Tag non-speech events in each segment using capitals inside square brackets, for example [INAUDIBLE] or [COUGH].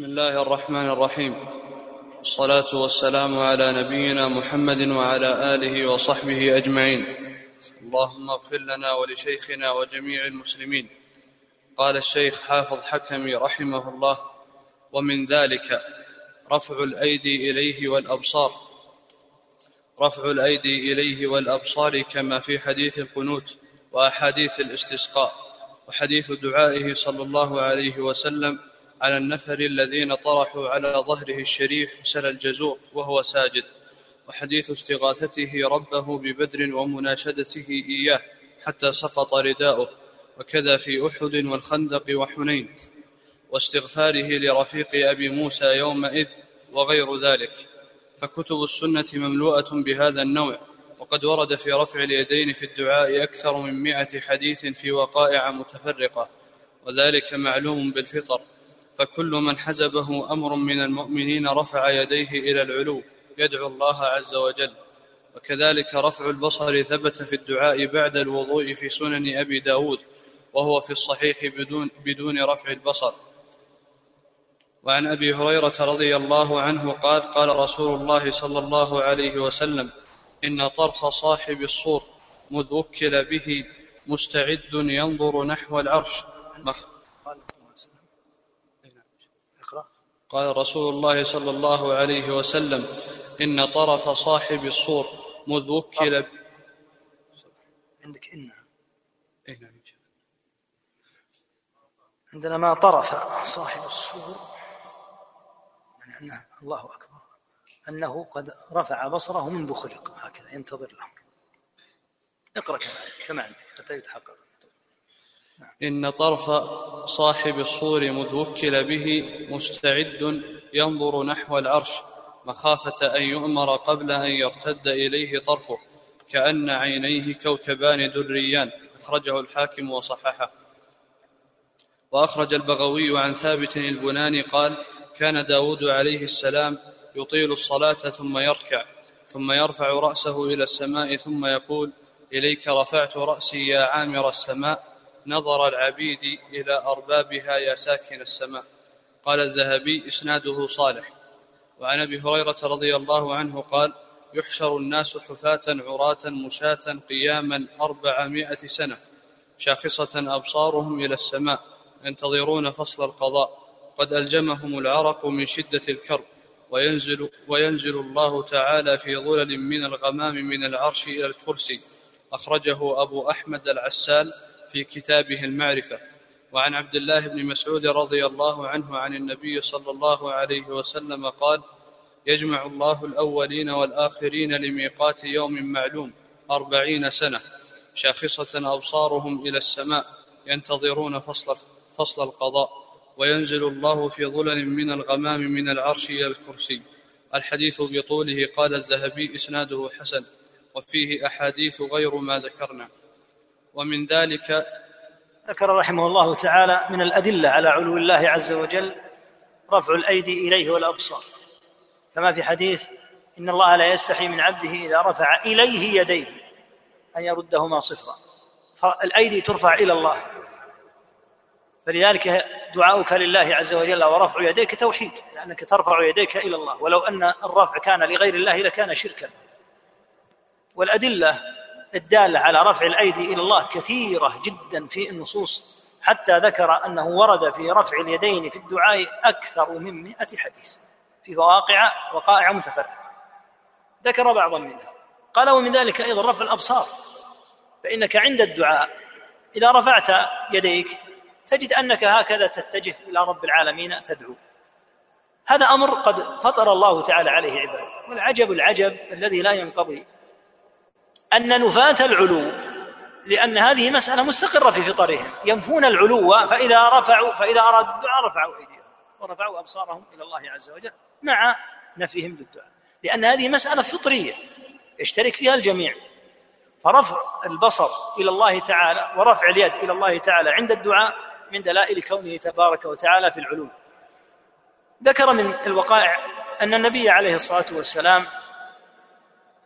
بسم الله الرحمن الرحيم. والصلاة والسلام على نبينا محمد وعلى آله وصحبه أجمعين. اللهم اغفر لنا ولشيخنا وجميع المسلمين. قال الشيخ حافظ حكمي رحمه الله ومن ذلك رفع الأيدي إليه والأبصار. رفع الأيدي إليه والأبصار كما في حديث القنوت وأحاديث الاستسقاء وحديث دعائه صلى الله عليه وسلم على النفر الذين طرحوا على ظهره الشريف سل الجزور وهو ساجد وحديث استغاثته ربه ببدر ومناشدته إياه حتى سقط رداؤه وكذا في أحد والخندق وحنين واستغفاره لرفيق أبي موسى يومئذ وغير ذلك فكتب السنة مملوءة بهذا النوع وقد ورد في رفع اليدين في الدعاء أكثر من مائه حديث في وقائع متفرقة وذلك معلوم بالفطر. فكل من حزبه أمر من المؤمنين رفع يديه إلى العلو يدعو الله عز وجل. وكذلك رفع البصر ثبت في الدعاء بعد الوضوء في سنن أبي داود وهو في الصحيح بدون, بدون رفع البصر. وعن أبي هريرة رضي الله عنه قال قال رسول الله صلى الله عليه وسلم إن طرف صاحب الصور مذ وكل به مستعد ينظر نحو العرش. مخ قال رسول الله صلى الله عليه وسلم إن طرف صاحب الصور مذ وكل عندك إن. إيه نعم. عندنا ما طرف صاحب الصور من أنه الله أكبر أنه قد رفع بصره منذ خلق هكذا ينتظر الأمر. اقرأ كما عندك حتى يتحقق. إن طرف صاحب الصور مذ وكل به مستعد ينظر نحو العرش مخافة أن يؤمر قبل أن يرتد إليه طرفه كأن عينيه كوكبان دريان أخرجه الحاكم وصححه. وأخرج البغوي عن ثابت البناني قال كان داود عليه السلام يطيل الصلاة ثم يركع ثم يرفع رأسه إلى السماء ثم يقول إليك رفعت رأسي يا عامر السماء نظر العبيد إلى أربابها يا ساكن السماء. قال الذهبي إسناده صالح. وعن أبي هريرة رضي الله عنه قال يحشر الناس حفاة عراة مشاة قياما أربعمائة سنة شاخصة أبصارهم إلى السماء ينتظرون فصل القضاء. قد ألجمهم العرق من شدة الكرب وينزل, وينزل الله تعالى في ظلل من الغمام من العرش إلى الكرسي. أخرجه أبو أحمد العسال في كتابه المعرفة. وعن عبد الله بن مسعود رضي الله عنه عن النبي صلى الله عليه وسلم قال يجمع الله الأولين والآخرين لميقات يوم معلوم أربعين سنة شاخصة أبصارهم إلى السماء ينتظرون فصل, فصل القضاء وينزل الله في ظلل من الغمام من العرش إلى الكرسي. الحديث بطوله قال الذهبي إسناده حسن وفيه أحاديث غير ما ذكرنا. ومن ذلك ذكر رحمه الله تعالى من الأدلة على علو الله عز وجل رفع الأيدي إليه والأبصار. كما في حديث إن الله لا يستحي من عبده إذا رفع إليه يديه أن يردهما صفرا. فالأيدي ترفع إلى الله. فلذلك دعاؤك لله عز وجل ورفع يديك توحيد لأنك ترفع يديك إلى الله. ولو أن الرفع كان لغير الله لكان شركا. والأدلة الدالة على رفع الأيدي إلى الله كثيرة جدا في النصوص حتى ذكر أنه ورد في رفع اليدين في الدعاء أكثر من مئة حديث في مواقع وقائع متفرقة. ذكر بعضا منها. قال ومن ذلك أيضا رفع الأبصار فإنك عند الدعاء إذا رفعت يديك تجد أنك هكذا تتجه إلى رب العالمين تدعو. هذا أمر قد فطر الله تعالى عليه عباده والعجب العجب الذي لا ينقضي أن نفاة العلو لأن هذه مسألة مستقرة في فطرهم. ينفون العلو فإذا رفعوا فإذا أرادوا الدعاء رفعوا أيديهم ورفعوا أبصارهم إلى الله عز وجل مع نفيهم للدعاء لأن هذه مسألة فطرية يشترك فيها الجميع. فرفع البصر إلى الله تعالى ورفع اليد إلى الله تعالى عند الدعاء من دلائل كونه تبارك وتعالى في العلو. ذكر من الوقائع أن النبي عليه الصلاة والسلام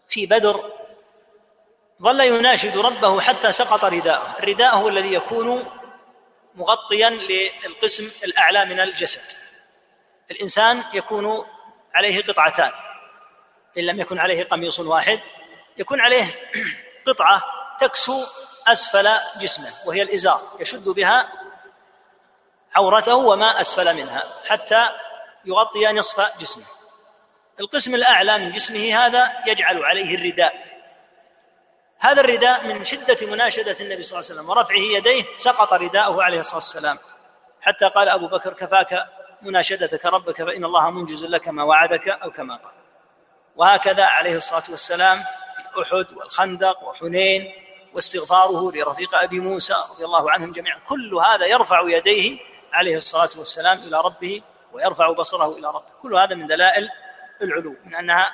في بدر ظل يناشد ربه حتى سقط رداءه. الرداء هو الذي يكون مغطيا للقسم الأعلى من الجسد. الإنسان يكون عليه قطعتان. إن لم يكن عليه قميص واحد يكون عليه [CLEARS THROAT] قطعة تكسو أسفل جسمه وهي الإزار. يشد بها عورته وما أسفل منها حتى يغطي نصف جسمه. القسم الأعلى من جسمه هذا يجعل عليه الرداء. هذا الرداء من شدة مناشدة النبي صلى الله عليه وسلم ورفعه يديه سقط رداءه عليه الصلاة والسلام. حتى قال أبو بكر كفاك مناشدتك ربك فإن الله منجز لك ما وعدك أو كما قال. وهكذا عليه الصلاة والسلام أحد والخندق وحنين واستغفاره لرفيق أبي موسى رضي الله عنهم جميعا. كل هذا يرفع يديه عليه الصلاة والسلام إلى ربه ويرفع بصره إلى ربه. كل هذا من دلائل العلو من أنها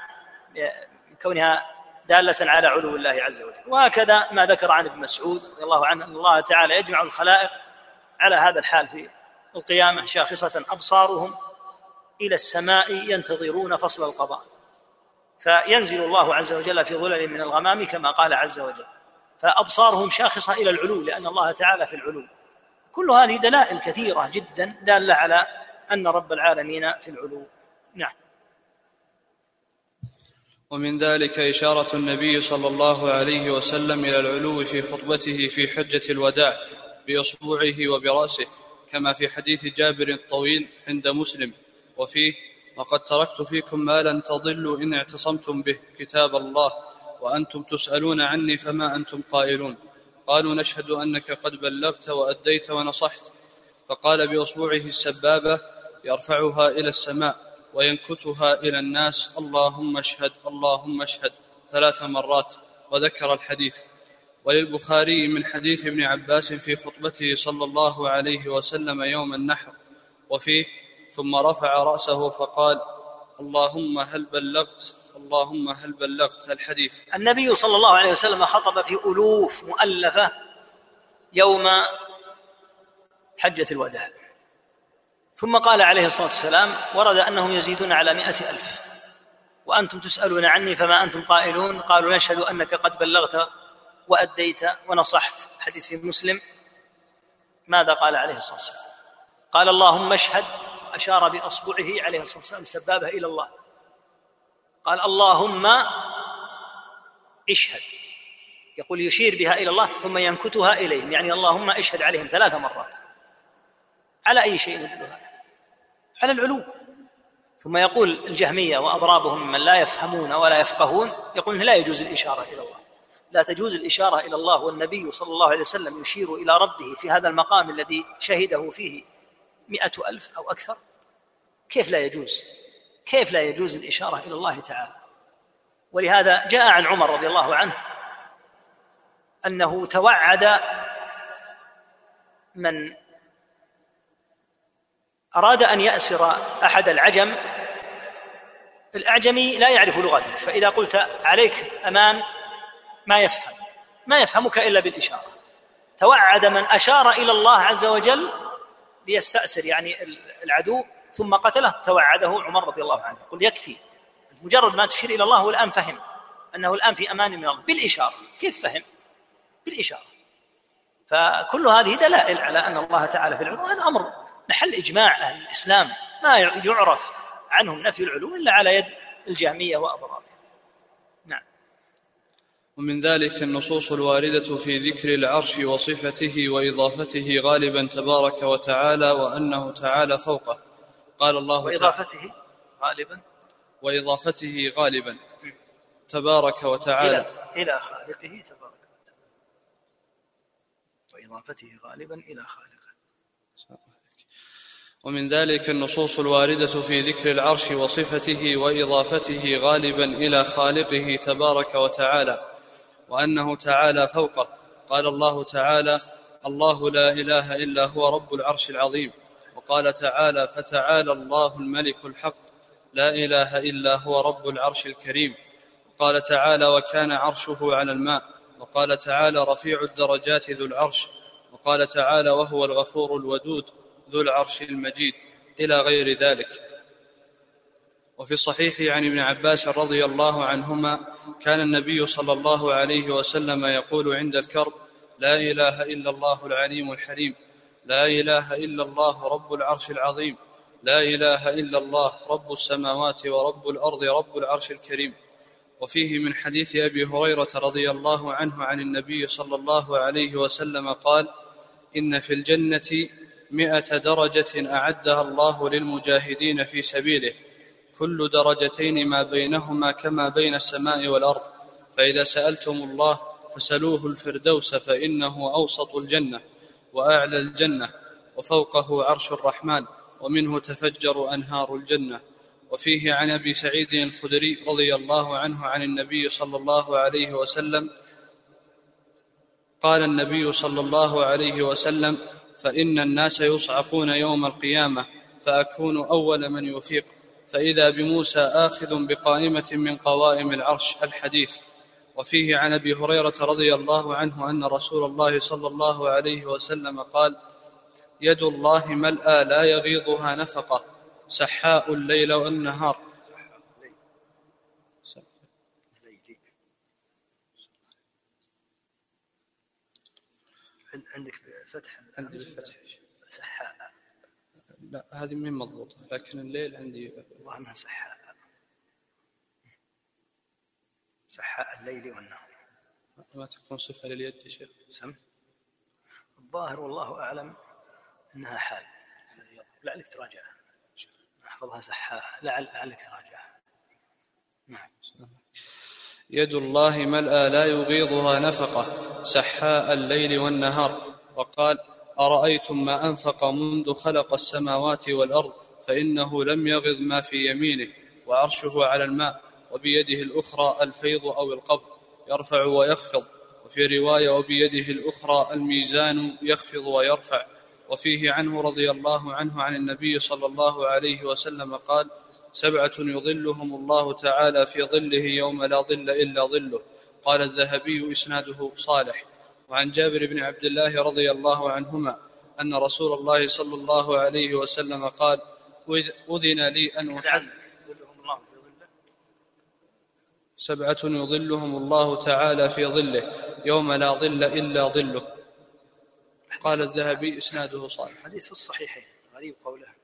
من كونها دالة على علو الله عز وجل. وهكذا ما ذكر عن ابن مسعود رضي الله عنه أن الله تعالى يجمع الخلائق على هذا الحال في القيامة شاخصة أبصارهم إلى السماء ينتظرون فصل القضاء. فينزل الله عز وجل في ظلل من الغمام كما قال عز وجل. فأبصارهم شاخصة إلى العلو لأن الله تعالى في العلو. كل هذه دلائل كثيرة جدا دالة على أن رب العالمين في العلو. نعم. ومن ذلك إشارة النبي صلى الله عليه وسلم إلى العلو في خطبته في حجة الوداع بإصبعه وبرأسه كما في حديث جابر الطويل عند مسلم وفيه وقد تركت فيكم ما لن تضلوا إن اعتصمتم به كتاب الله وأنتم تسألون عني فما أنتم قائلون قالوا نشهد أنك قد بلغت وأديت ونصحت. فقال بأصبعه السبابة يرفعها إلى السماء. وينكتها إلى الناس اللهم اشهد اللهم اشهد ثلاث مرات وذكر الحديث. وللبخاري من حديث ابن عباس في خطبته صلى الله عليه وسلم يوم النحر وفيه ثم رفع رأسه فقال اللهم هل بلغت اللهم هل بلغت الحديث. النبي صلى الله عليه وسلم خطب في ألوف مؤلفة يوم حجة الوداع. ثم قال عليه الصلاة والسلام ورد أنهم يزيدون على مائة ألف. وأنتم تسألون عني فما أنتم قائلون؟ قالوا نشهد أنك قد بلغت وأديت ونصحت. حديث في مسلم. ماذا قال عليه الصلاة والسلام؟ قال اللهم اشهد أشار بأصبعه عليه الصلاة والسلام سبابه إلى الله. قال اللهم اشهد. يقول يشير بها إلى الله ثم ينكتها إليهم. يعني اللهم اشهد عليهم ثلاث مرات. على أي شيء يدل هذا؟ على العلو ثم يقول الجهمية وأضرابهم من لا يفهمون ولا يفقهون يقول لا يجوز الإشارة إلى الله. لا تجوز الإشارة إلى الله والنبي صلى الله عليه وسلم يشير إلى ربه في هذا المقام الذي شهده فيه مئة ألف أو أكثر. كيف لا يجوز؟ كيف لا يجوز الإشارة إلى الله تعالى؟ ولهذا جاء عن عمر رضي الله عنه أنه توعد من أراد أن يأسر أحد العجم الأعجمي لا يعرف لغتك فإذا قلت عليك أمان ما يفهم ما يفهمك إلا بالإشارة. توعد من أشار إلى الله عز وجل ليستأسر يعني العدو ثم قتله. توعده عمر رضي الله عنه يقول يكفي. مجرد ما تشير إلى الله والآن فهم أنه الآن في أمان من الله. بالإشارة. كيف فهم؟ بالإشارة. فكل هذه دلائل على أن الله تعالى في العلو هذا أمر محل إجماع أهل الإسلام ما يعرف عنهم نفي العلو إلا على يد الجهمية وأضرابها نعم. ومن ذلك النصوص الواردة في ذكر العرش وصفته وإضافته غالبا تبارك وتعالى وأنه تعالى فوقه. قال الله وإضافته غالبا؟ وإضافته غالبا. تبارك وتعالى. إلى, إلى خالقه تبارك وتعالى. وإضافته غالبا إلى خالقه. ومن ذلك النصوص الواردة في ذكر العرش وصفته وإضافته غالبا إلى خالقه تبارك وتعالى وأنه تعالى فوقه. قال الله تعالى الله لا إله إلا هو رب العرش العظيم وقال تعالى فتعالى الله الملك الحق لا إله إلا هو رب العرش الكريم وقال تعالى وكان عرشه على الماء وقال تعالى رفيع الدرجات ذو العرش وقال تعالى وهو الغفور الودود ذو العرش المجيد إلى غير ذلك. وفي الصحيح عن ابن عباس رضي الله عنهما كان النبي صلى الله عليه وسلم يقول عند الكرب لا إله إلا الله العليم الحليم لا إله إلا الله رب العرش العظيم لا إله إلا الله رب السماوات ورب الأرض رب العرش الكريم. وفيه من حديث أبي هريرة رضي الله عنه عن النبي صلى الله عليه وسلم قال إن في الجنة مائه درجة أعدها الله للمجاهدين في سبيله كل درجتين ما بينهما كما بين السماء والأرض. فإذا سألتم الله فسلوه الفردوس فإنه أوسط الجنة وأعلى الجنة وفوقه عرش الرحمن ومنه تفجر أنهار الجنة. وفيه عن أبي سعيد الخدري رضي الله عنه عن النبي صلى الله عليه وسلم قال النبي صلى الله عليه وسلم فإن الناس يصعقون يوم القيامة فأكون أول من يفيق. فإذا بموسى آخذ بقائمة من قوائم العرش الحديث. وفيه عن أبي هريرة رضي الله عنه أن رسول الله صلى الله عليه وسلم قال يد الله ملأى لا يغيضها نفقة سحاء الليل والنهار عندك فتح عندي الفتح. سحاء لا هذه من مضبوطة؟ لكن الليل عندي. والله أنها سحاء سحاء الليل والنهار. ما تكون صفة لليد يا شيخ؟ سم. الظاهر والله أعلم أنها حال. لعلك تراجعها احفظها سحاء لعل لعلك تراجعها نعم. يد الله ملأى لا يغيضها نفقة. سحاء الليل والنهار. وقال أرأيتم ما أنفق منذ خلق السماوات والأرض فإنه لم يغض ما في يمينه وعرشه على الماء وبيده الأخرى الفيض أو القبض يرفع ويخفض وفي رواية وبيده الأخرى الميزان يخفض ويرفع وفيه عنه رضي الله عنه عن النبي صلى الله عليه وسلم قال سبعة يظلهم الله تعالى في ظله يوم لا ظل إلا ظله. قال الذهبي إسناده صالح. وعن جابر بن عبد الله رضي الله عنهما أن رسول الله صلى الله عليه وسلم قال أذن لي أن أحد سبعة يظلهم الله تعالى في ظله يوم لا ظل إلا ظله. قال الذهبي إسناده صالح. حديث في الصحيحين غريب قوله.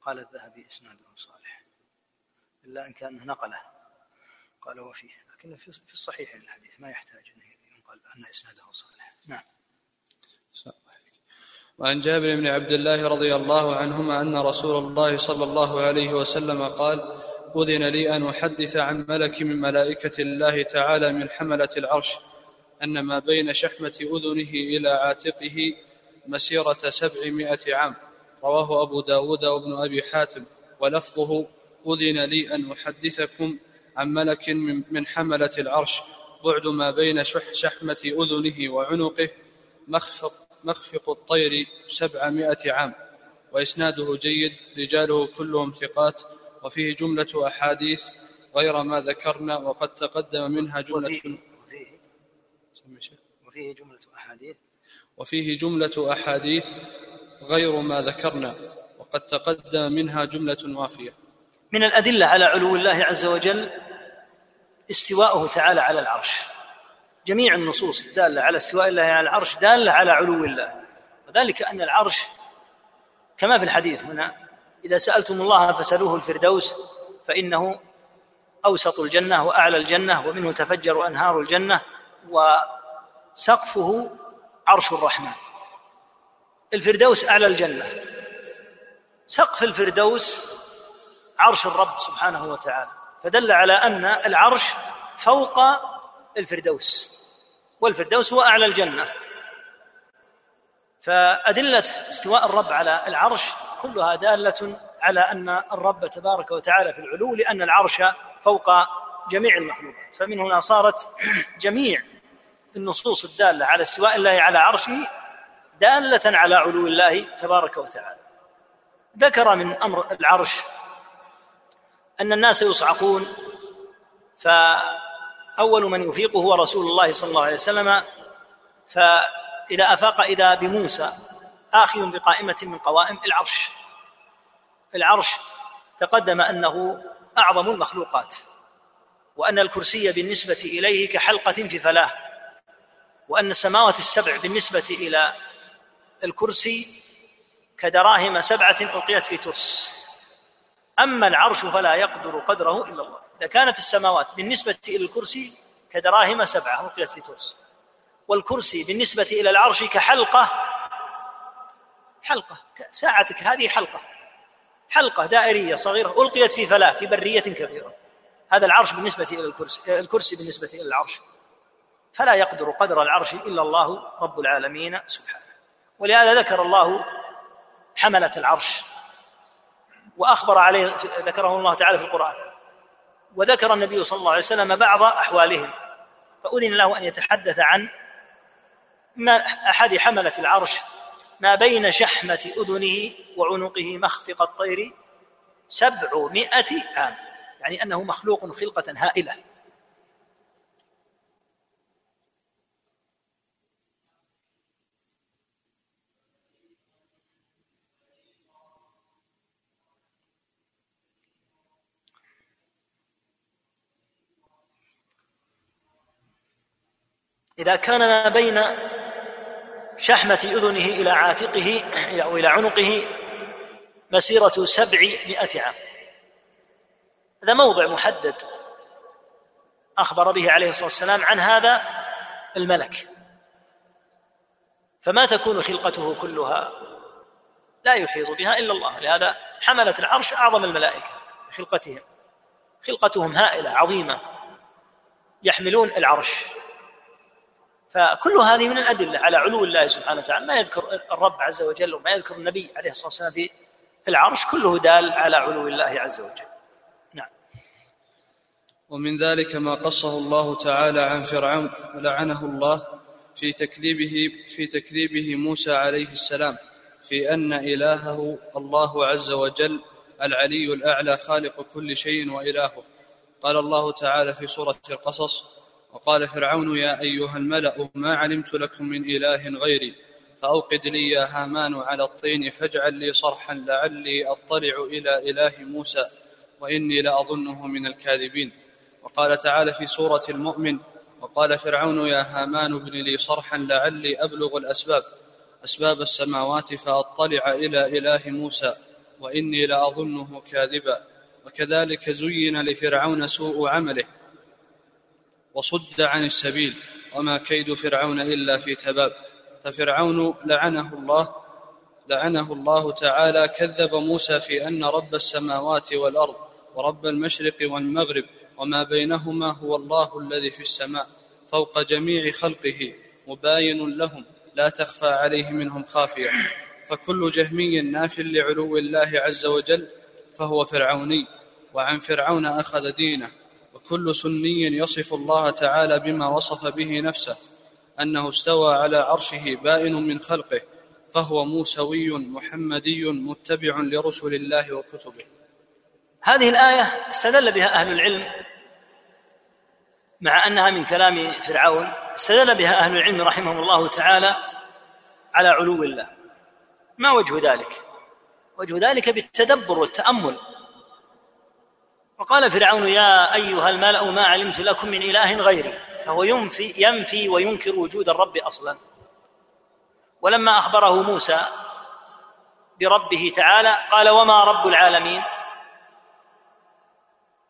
قال الذهبي إسناده صالح. إلا إن كان نقله. قال وفيه لكن في الصحيحين الحديث ما يحتاج أن ينقل أن إسناده صالح نعم. وعن جابر بن عبد الله رضي الله عنهما أن رسول الله صلى الله عليه وسلم قال أذن لي أن أحدث عن ملك من ملائكة الله تعالى من حملة العرش أن ما بين شحمة أذنه إلى عاتقه مسيرة سبعمائة عام. رواه أبو داود وابن أبي حاتم. ولفظه أذن لي أن أحدثكم عن ملك من حملة العرش بعد ما بين شح شحمة أذنه وعنقه مخفق, مخفق الطير سبعمائة عام وإسناده جيد رجاله كلهم ثقات وفيه جملة أحاديث غير ما ذكرنا وقد تقدم منها جملة وفيه جملة أحاديث. وفيه جملة أحاديث غير ما ذكرنا وقد تقدم منها جملة وافية. من الأدلة على علو الله عز وجل استواءه تعالى على العرش. جميع النصوص الدالة على استواء الله على العرش دالة على علو الله. وذلك أن العرش كما في الحديث هنا إذا سألتم الله فسألوه الفردوس فإنه أوسط الجنة وأعلى الجنة ومنه تفجر أنهار الجنة وسقفه عرش الرحمن. الفردوس أعلى الجنة. سقف الفردوس عرش الرب سبحانه وتعالى. فدل على أن العرش فوق الفردوس والفردوس هو أعلى الجنة. فأدلة استواء الرب على العرش كلها دالة على أن الرب تبارك وتعالى في العلو لأن العرش فوق جميع المخلوقات. فمن هنا صارت جميع النصوص الدالة على استواء الله على عرشه دالة على علو الله تبارك وتعالى. ذكر من أمر العرش أن الناس يصعقون فأول من يفيق هو رسول الله صلى الله عليه وسلم فإذا أفاق إذا بموسى آخذ بقائمة من قوائم العرش. العرش تقدم أنه أعظم المخلوقات وأن الكرسي بالنسبة إليه كحلقة في فلاه وأن السماوات السبع بالنسبة إلى الكرسي كدراهم سبعة ألقيت في ترس. أما العرش فلا يقدر قدره إلا الله. إذا كانت السماوات بالنسبة إلى الكرسي كدراهم سبعة ألقيت في ترس. والكرسي بالنسبة إلى العرش كحلقة. حلقة ساعتك هذه حلقة. حلقة دائرية صغيرة ألقيت في فلاة في برية كبيرة. هذا العرش بالنسبة إلى الكرسي الكرسي بالنسبة إلى العرش. فلا يقدر قدر العرش إلا الله رب العالمين سبحانه. ولهذا ذكر الله حملة العرش. وأخبر عليه ذكره الله تعالى في القرآن. وذكر النبي صلى الله عليه وسلم بعض أحوالهم فأذن له أن يتحدث عن ما أحد حملة العرش ما بين شحمة أذنه وعنقه مخفق الطير سبعمائة عام يعني أنه مخلوق خلقة هائلة. إذا كان ما بين شحمة أذنه إلى عاتقه أو إلى عنقه مسيرة سبعمائة عام. هذا موضع محدد أخبر به عليه الصلاة والسلام عن هذا الملك. فما تكون خلقته كلها لا يحيط بها إلا الله لهذا حملة العرش أعظم الملائكة خلقتهم خلقتهم هائلة عظيمة. يحملون العرش. فكل هذه من الأدلة على علو الله سبحانه وتعالى. ما يذكر الرب عز وجل وما يذكر النبي عليه الصلاة والسلام في العرش كله دال على علو الله عز وجل. نعم. ومن ذلك ما قصه الله تعالى عن فرعون لعنه الله في تكذيبه في تكذيبه موسى عليه السلام في أن إلهه الله عز وجل العلي الأعلى خالق كل شيء وإلهه. قال الله تعالى في سورة القصص وقال فرعون يا أيها الملأ ما علمت لكم من إله غيري؟ فأوقد لي يا هامان على الطين فاجعل لي صرحا لعلي أطلع إلى إله موسى وإني لأظنه من الكاذبين. وقال تعالى في سورة المؤمن وقال فرعون يا هامان ابن لي صرحا لعلي أبلغ الأسباب. أسباب السماوات فأطلع إلى إله موسى وإني لأظنه كاذبا. وكذلك زين لفرعون سوء عمله. وصد عن السبيل وما كيد فرعون إلا في تباب. ففرعون لعنه الله لعنه الله تعالى كذب موسى في أن رب السماوات والأرض ورب المشرق والمغرب وما بينهما هو الله الذي في السماء فوق جميع خلقه مباين لهم لا تخفى عليه منهم خافية. فكل جهمي ناف لعلو الله عز وجل فهو فرعوني وعن فرعون أخذ دينه. وكل سني يصف الله تعالى بما وصف به نفسه أنه استوى على عرشه بائن من خلقه فهو موسوي محمدي متبع لرسل الله وكتبه. هذه الآية استدل بها أهل العلم مع أنها من كلام فرعون استدل بها أهل العلم رحمهم الله تعالى على علو الله. ما وجه ذلك؟ وجه ذلك بالتدبر والتأمل. وقال فرعون يا أيها الملأ ما علمت لكم من إله غيري؟ فهو ينفي ينفي وينكر وجود الرب أصلا. ولما أخبره موسى بربه تعالى قال وما رب العالمين؟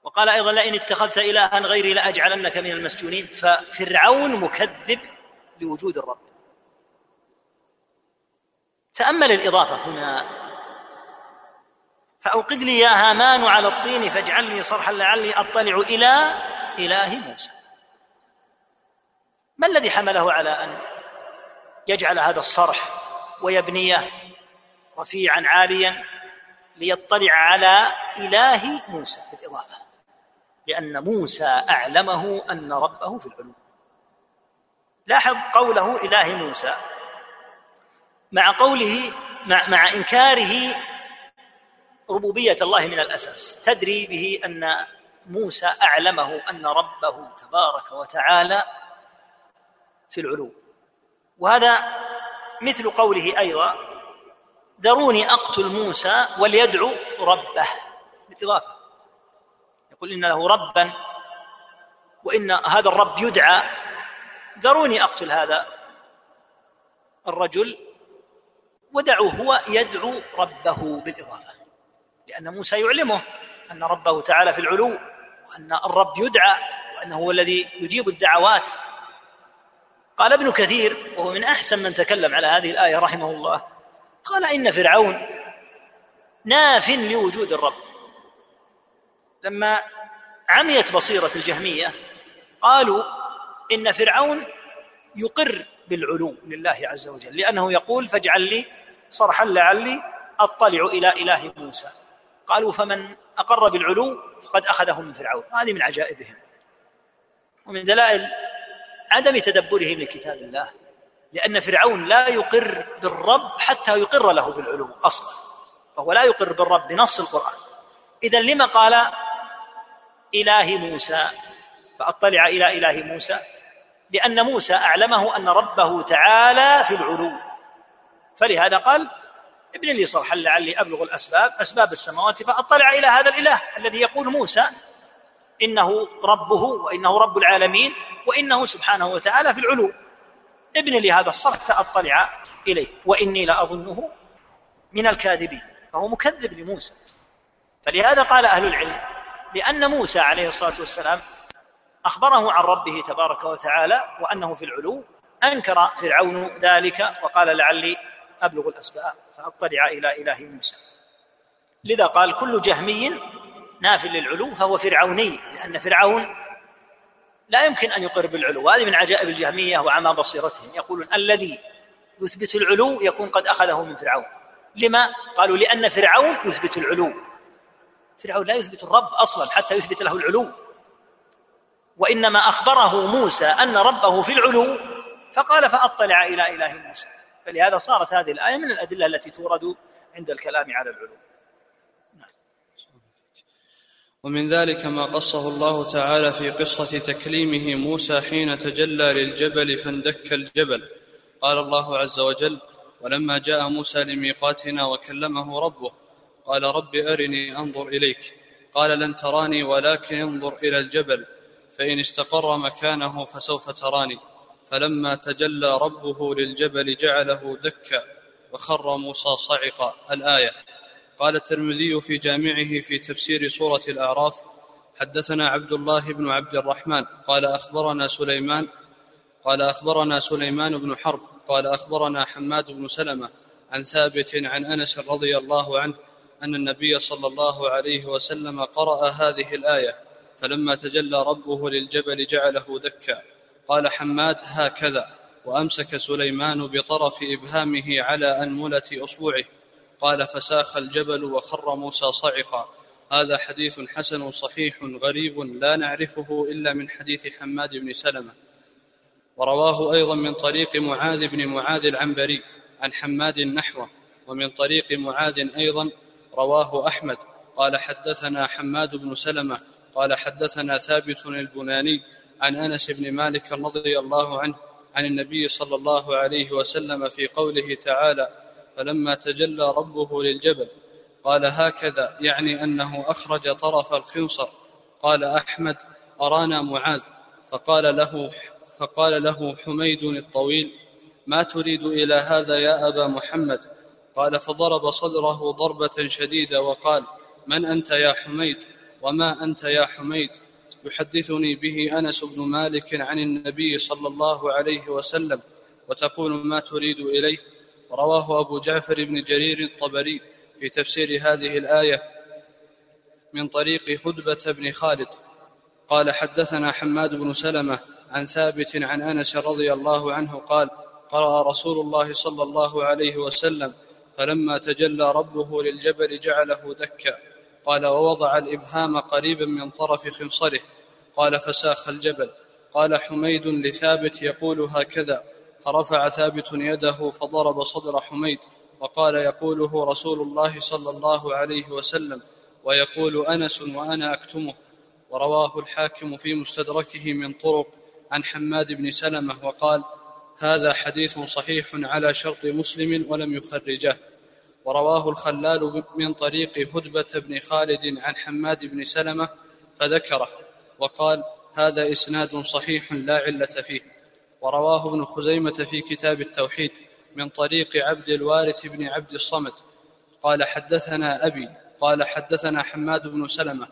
وقال أيضا لئن اتخذت الها غيري لأجعلنك من المسجونين. ففرعون مكذب لوجود الرب. تأمل الإضافة هنا فأوقد لي يا هامان على الطين فاجعل لي صرحا لعلي أطلع إلى إله موسى. ما الذي حمله على أن يجعل هذا الصرح ويبنيه رفيعا عاليا ليطلع على إله موسى بالإضافة؟ لأن موسى أعلمه أن ربه في العلو لاحظ قوله إله موسى مع قوله مع, مع إنكاره ربوبية الله من الأساس. تدري به أن موسى أعلمه أن ربه تبارك وتعالى في العلو. وهذا مثل قوله أيضا ذروني أقتل موسى وليدعو ربه بالإضافة. يقول إن له ربا وإن هذا الرب يدعى. ذروني أقتل هذا الرجل ودعوا هو يدعو ربه بالإضافة. لأن موسى يعلمه أن ربه تعالى في العلو وأن الرب يدعى وأنه هو الذي يجيب الدعوات. قال ابن كثير وهو من أحسن من تكلم على هذه الآية رحمه الله قال إن فرعون ناف لوجود الرب. لما عميت بصيرة الجهمية قالوا إن فرعون يقر بالعلو لله عز وجل لأنه يقول فاجعل لي صرحا لعلي أطلع إلى إله موسى. قالوا فمن أقر بالعلو فقد أخذه من فرعون. هذه من عجائبهم. ومن دلائل عدم تدبرهم لكتاب الله. لأن فرعون لا يقر بالرب حتى يقر له بالعلو أصلا. فهو لا يقر بالرب بنص القرآن. إذا لما قال إله موسى؟ فأطلع إلى إله موسى. لأن موسى أعلمه أن ربه تعالى في العلو. فلهذا قال ابن لي صرحا لعلي أبلغ الأسباب أسباب السماوات فأطلع إلى هذا الإله الذي يقول موسى إنه ربه وإنه رب العالمين وإنه سبحانه وتعالى في العلو. ابن لي هذا الصرح فأطلع إليه وإني لأظنه من الكاذبين فهو مكذب لموسى. فلهذا قال أهل العلم لأن موسى عليه الصلاة والسلام أخبره عن ربه تبارك وتعالى وأنه في العلو أنكر فرعون ذلك وقال لعلي أبلغ الأسباب. فأطلع إلى إله موسى. لذا قال كل جهمي ناف للعلو فهو فرعوني لأن فرعون لا يمكن أن يقر بالعلو. وهذه من عجائب الجهمية وعمى بصيرتهم. يقولون الذي يثبت العلو يكون قد أخذه من فرعون. لما؟ قالوا لأن فرعون يثبت العلو. فرعون لا يثبت الرب أصلا حتى يثبت له العلو. وإنما أخبره موسى أن ربه في العلو فقال فأطلع إلى إله موسى. فلهذا صارت هذه الآية من الأدلة التي تورد عند الكلام على العلو ومن ذلك ما قصه الله تعالى في قصة تكليمه موسى حين تجلى للجبل فاندك الجبل. قال الله عز وجل ولما جاء موسى لميقاتنا وكلمه ربه قال رب أرني أنظر إليك قال لن تراني ولكن انظر إلى الجبل فإن استقر مكانه فسوف تراني فلما تجلى ربه للجبل جعله دكا وخر موسى صعقا الآية. قال الترمذي في جامعه في تفسير سورة الأعراف حدثنا عبد الله بن عبد الرحمن قال أخبرنا سليمان قال أخبرنا سليمان بن حرب قال أخبرنا حماد بن سلمة عن ثابت عن أنس رضي الله عنه أن النبي صلى الله عليه وسلم قرأ هذه الآية. فلما تجلى ربه للجبل جعله دكا. قال حماد هكذا. وأمسك سليمان بطرف إبهامه على أنملة أصبعه. قال فساخ الجبل وخر موسى صعقا. هذا حديث حسن صحيح غريب لا نعرفه إلا من حديث حماد بن سلمة. ورواه أيضا من طريق معاذ بن معاذ العنبري عن حماد نحوه. ومن طريق معاذ أيضا رواه أحمد. قال حدثنا حماد بن سلمة. قال حدثنا ثابت البناني عن أنس بن مالك رضي الله عنه عن النبي صلى الله عليه وسلم في قوله تعالى فلما تجلى ربه للجبل قال هكذا يعني أنه أخرج طرف الخنصر. قال أحمد أرانا معاذ. فقال له فقال له حميد الطويل ما تريد إلى هذا يا أبا محمد؟ قال فضرب صدره ضربة شديدة وقال من أنت يا حميد؟ وما أنت يا حميد؟ يحدثني به أنس بن مالك عن النبي صلى الله عليه وسلم وتقول ما تريد إليه؟ رواه أبو جعفر بن جرير الطبري في تفسير هذه الآية من طريق هدبة بن خالد. قال حدثنا حماد بن سلمة عن ثابت عن أنس رضي الله عنه قال قرأ رسول الله صلى الله عليه وسلم فلما تجلى ربه للجبل جعله دكا. قال ووضع الإبهام قريبا من طرف خنصره قال فساخ الجبل قال حميد لثابت يقول هكذا فرفع ثابت يده فضرب صدر حميد وقال يقوله رسول الله صلى الله عليه وسلم ويقول أنس وأنا أكتمه ورواه الحاكم في مستدركه من طرق عن حماد بن سلمة وقال هذا حديث صحيح على شرط مسلم ولم يخرجه. ورواه الخلال من طريق هدبة بن خالد عن حماد بن سلمة فذكره وقال هذا إسناد صحيح لا علة فيه. ورواه ابن خزيمة في كتاب التوحيد من طريق عبد الوارث بن عبد الصمد. قال حدثنا أبي قال حدثنا حماد بن سلمة.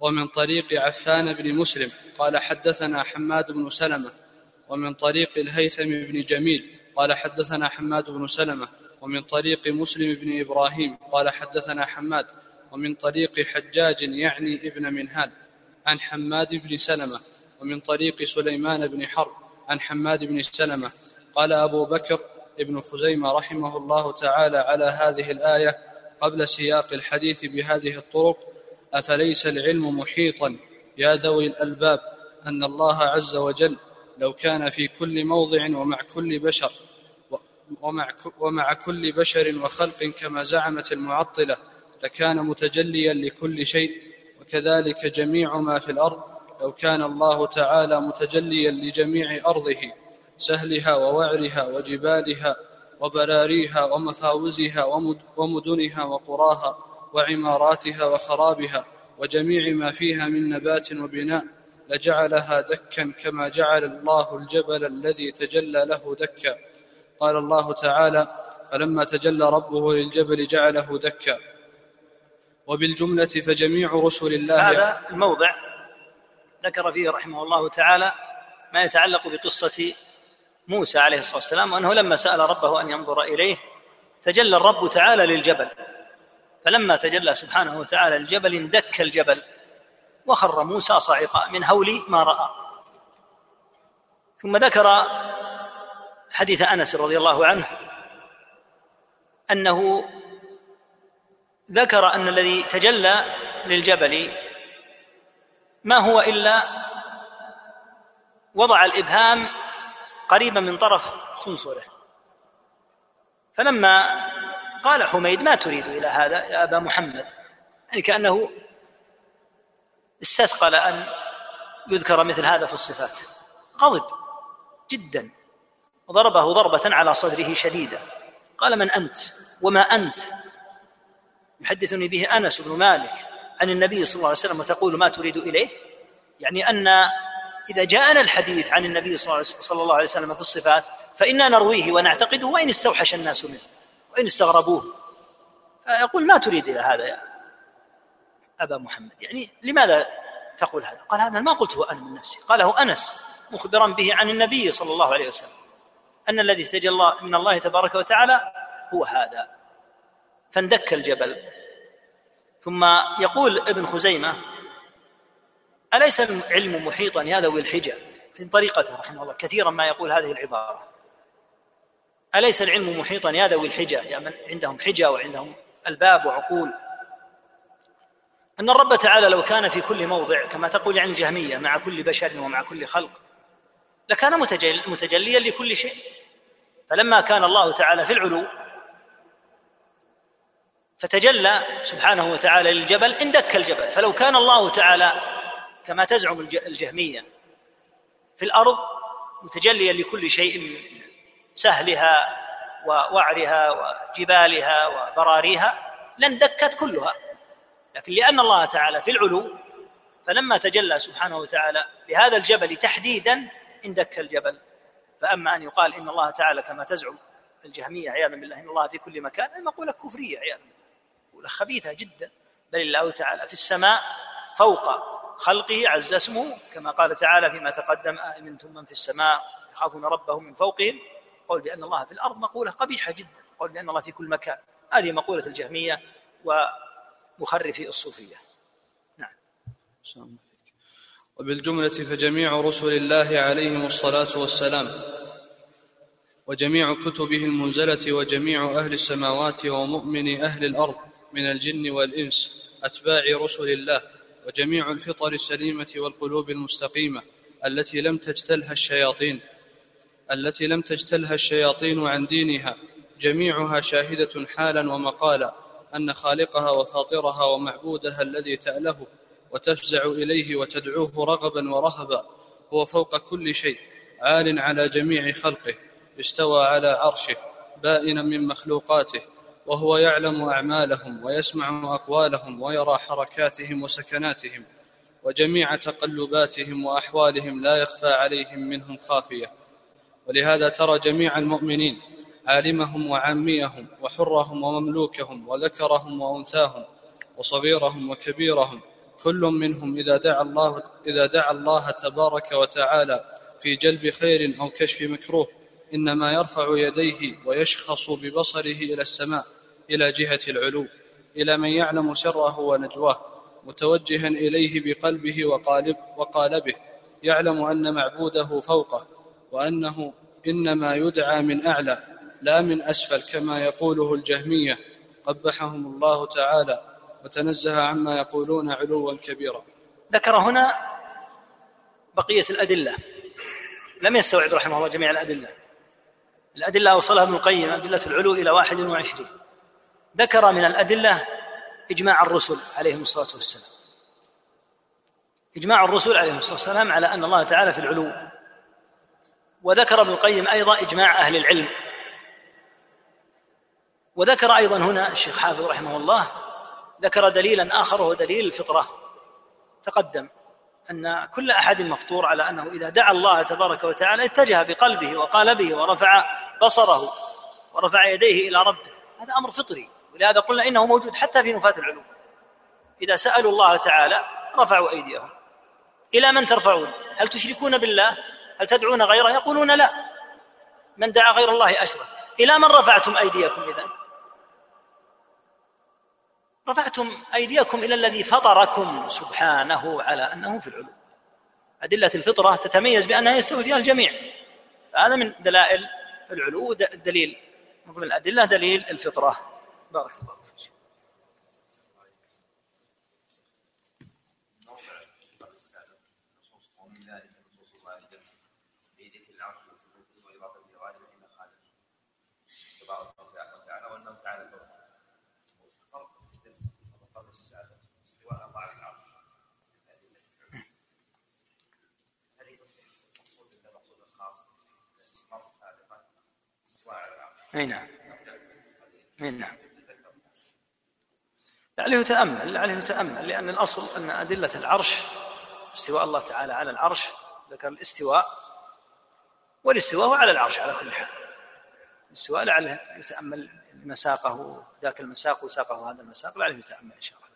ومن طريق عفان بن مسلم قال حدثنا حماد بن سلمة. ومن طريق الهيثم بن جميل قال حدثنا حماد بن سلمة. ومن طريق مسلم بن إبراهيم قال حدثنا حماد ومن طريق حجاج يعني ابن منهال عن حماد بن سلمة ومن طريق سليمان بن حرب عن حماد بن سلمة قال أبو بكر ابن خزيمة رحمه الله تعالى على هذه الآية قبل سياق الحديث بهذه الطرق أفليس العلم محيطا؟ يا ذوي الألباب أن الله عز وجل لو كان في كل موضع ومع كل بشر ومع, ومع كل بشر وخلق كما زعمت المعطلة لكان متجليا لكل شيء وكذلك جميع ما في الأرض لو كان الله تعالى متجليا لجميع أرضه سهلها ووعرها وجبالها وبراريها ومفاوزها ومدنها وقراها وعماراتها وخرابها وجميع ما فيها من نبات وبناء لجعلها دكا كما جعل الله الجبل الذي تجلى له دكا. قال الله تعالى فلما تجلى ربه للجبل جعله دكا. وبالجملة فجميع رسل الله هذا الموضع ذكر فيه رحمه الله تعالى ما يتعلق بقصة موسى عليه الصلاة والسلام وأنه لما سأل ربه أن ينظر إليه تجلى الرب تعالى للجبل. فلما تجلى سبحانه وتعالى للجبل اندك الجبل وخر موسى صاعقا من هول ما رأى. ثم ذكر حديث أنس رضي الله عنه أنه ذكر أن الذي تجلى للجبل ما هو إلا وضع الإبهام قريبا من طرف خنصره. فلما قال حميد ما تريد إلى هذا يا أبا محمد؟ يعني كأنه استثقل أن يذكر مثل هذا في الصفات. غضب جدا. وضربه ضربة على صدره شديدة قال من أنت؟ وما أنت؟ يحدثني به أنس بن مالك عن النبي صلى الله عليه وسلم وتقول ما تريد إليه؟ يعني أن إذا جاءنا الحديث عن النبي صلى الله عليه وسلم في الصفات فإنا نرويه ونعتقده وإن استوحش الناس منه وإن استغربوه. فيقول ما تريد إلى هذا يا أبا محمد؟ يعني لماذا تقول هذا؟ قال هذا ما قلته أنا من نفسي. قاله أنس مخبرا به عن النبي صلى الله عليه وسلم. أن الذي استجل من الله تبارك وتعالى هو هذا. فاندك الجبل. ثم يقول ابن خزيمة أليس العلم محيطا؟ يا ذوي الحجة. في طريقته رحمه الله كثيرا ما يقول هذه العبارة. أليس العلم محيطا؟ يا ذوي الحجة. يا من عندهم حجة وعندهم ألباب وعقول. أن الرب تعالى لو كان في كل موضع كما تقول عن الجهمية مع كل بشر ومع كل خلق لكان متجليا لكل شيء. فلما كان الله تعالى في العلو فتجلى سبحانه وتعالى للجبل اندك الجبل. فلو كان الله تعالى كما تزعم الجهمية في الأرض متجليا لكل شيء سهلها ووعرها وجبالها وبراريها لاندكت كلها. لكن لأن الله تعالى في العلو فلما تجلى سبحانه وتعالى لهذا الجبل تحديدا اندك الجبل. فأما أن يقال إن الله تعالى كما تزعم الجهمية عياذا بالله إن الله في كل مكان مقوله كفرية عياذا بالله. مقوله خبيثة جدا. بل الله تعالى في السماء فوق خلقه عز اسمه كما قال تعالى فيما تقدم امنتم من في السماء يخافون ربهم من فوقهم. قول بأن الله في الأرض مقولة قبيحة جدا. قول بأن الله في كل مكان. هذه مقولة الجهمية ومخرفي الصوفية. نعم. وبالجملة فجميع رسل الله عليهم الصلاة والسلام وجميع كتبه المنزلة وجميع أهل السماوات ومؤمن أهل الأرض من الجن والإنس أتباع رسل الله وجميع الفطر السليمة والقلوب المستقيمة التي لم تجتلها الشياطين التي لم تجتلها الشياطين عن دينها جميعها شاهدة حالا ومقالا أن خالقها وفاطرها ومعبودها الذي تأله وتفزع إليه وتدعوه رغبا ورهبا هو فوق كل شيء عال على جميع خلقه استوى على عرشه بائنا من مخلوقاته وهو يعلم أعمالهم ويسمع أقوالهم ويرى حركاتهم وسكناتهم وجميع تقلباتهم وأحوالهم لا يخفى عليهم منهم خافية. ولهذا ترى جميع المؤمنين عالمهم وعاميهم وحرهم ومملوكهم وذكرهم وأنثاهم وصغيرهم وكبيرهم كل منهم إذا دعا الله إذا دعا الله تبارك وتعالى في جلب خير أو كشف مكروه إنما يرفع يديه ويشخص ببصره إلى السماء إلى جهة العلو إلى من يعلم سره ونجواه متوجها إليه بقلبه وقالب وقالبه يعلم أن معبوده فوقه وأنه إنما يدعى من أعلى لا من أسفل كما يقوله الجهمية قبحهم الله تعالى. وتنزه عما يقولون علوا كبيرا. ذكر هنا بقية الأدلة. لم يستوعب رحمه الله جميع الأدلة. الأدلة أوصلها ابن القيم أدلة العلو إلى واحد وعشرين. ذكر من الأدلة إجماع الرسل عليهم الصلاة والسلام. إجماع الرسل عليهم الصلاة والسلام على أن الله تعالى في العلو. وذكر ابن القيم أيضا إجماع أهل العلم. وذكر أيضا هنا الشيخ حافظ رحمه الله ذكر دليلا آخر وهو دليل الفطرة. تقدم أن كل أحد مفطور على أنه إذا دعا الله تبارك وتعالى اتجه بقلبه وقالبه ورفع بصره ورفع يديه إلى ربه. هذا أمر فطري. ولهذا قلنا إنه موجود حتى في نفاة العلوم. إذا سألوا الله تعالى رفعوا أيديهم. إلى من ترفعون؟ هل تشركون بالله؟ هل تدعون غيره؟ يقولون لا. من دعا غير الله أشرك. إلى من رفعتم أيديكم اذا رفعتم أيديكم إلى الذي فطركم سبحانه على أنه في العلو. أدلة الفطرة تتميز بأنها يستوي فيها الجميع. فهذا من دلائل العلو. دليل من ضمن الأدلة دليل الفطرة. بارك الله فيك. اي نعم اي نعم لعله يتأمل لعله يتأمل لأن الأصل أن أدلة العرش استواء الله تعالى على العرش ذكر الاستواء والاستواء على العرش على كل حال. الاستواء لعله يتأمل مساقه ذاك المساق وساقه هذا المساق لعله يتأمل إن شاء الله.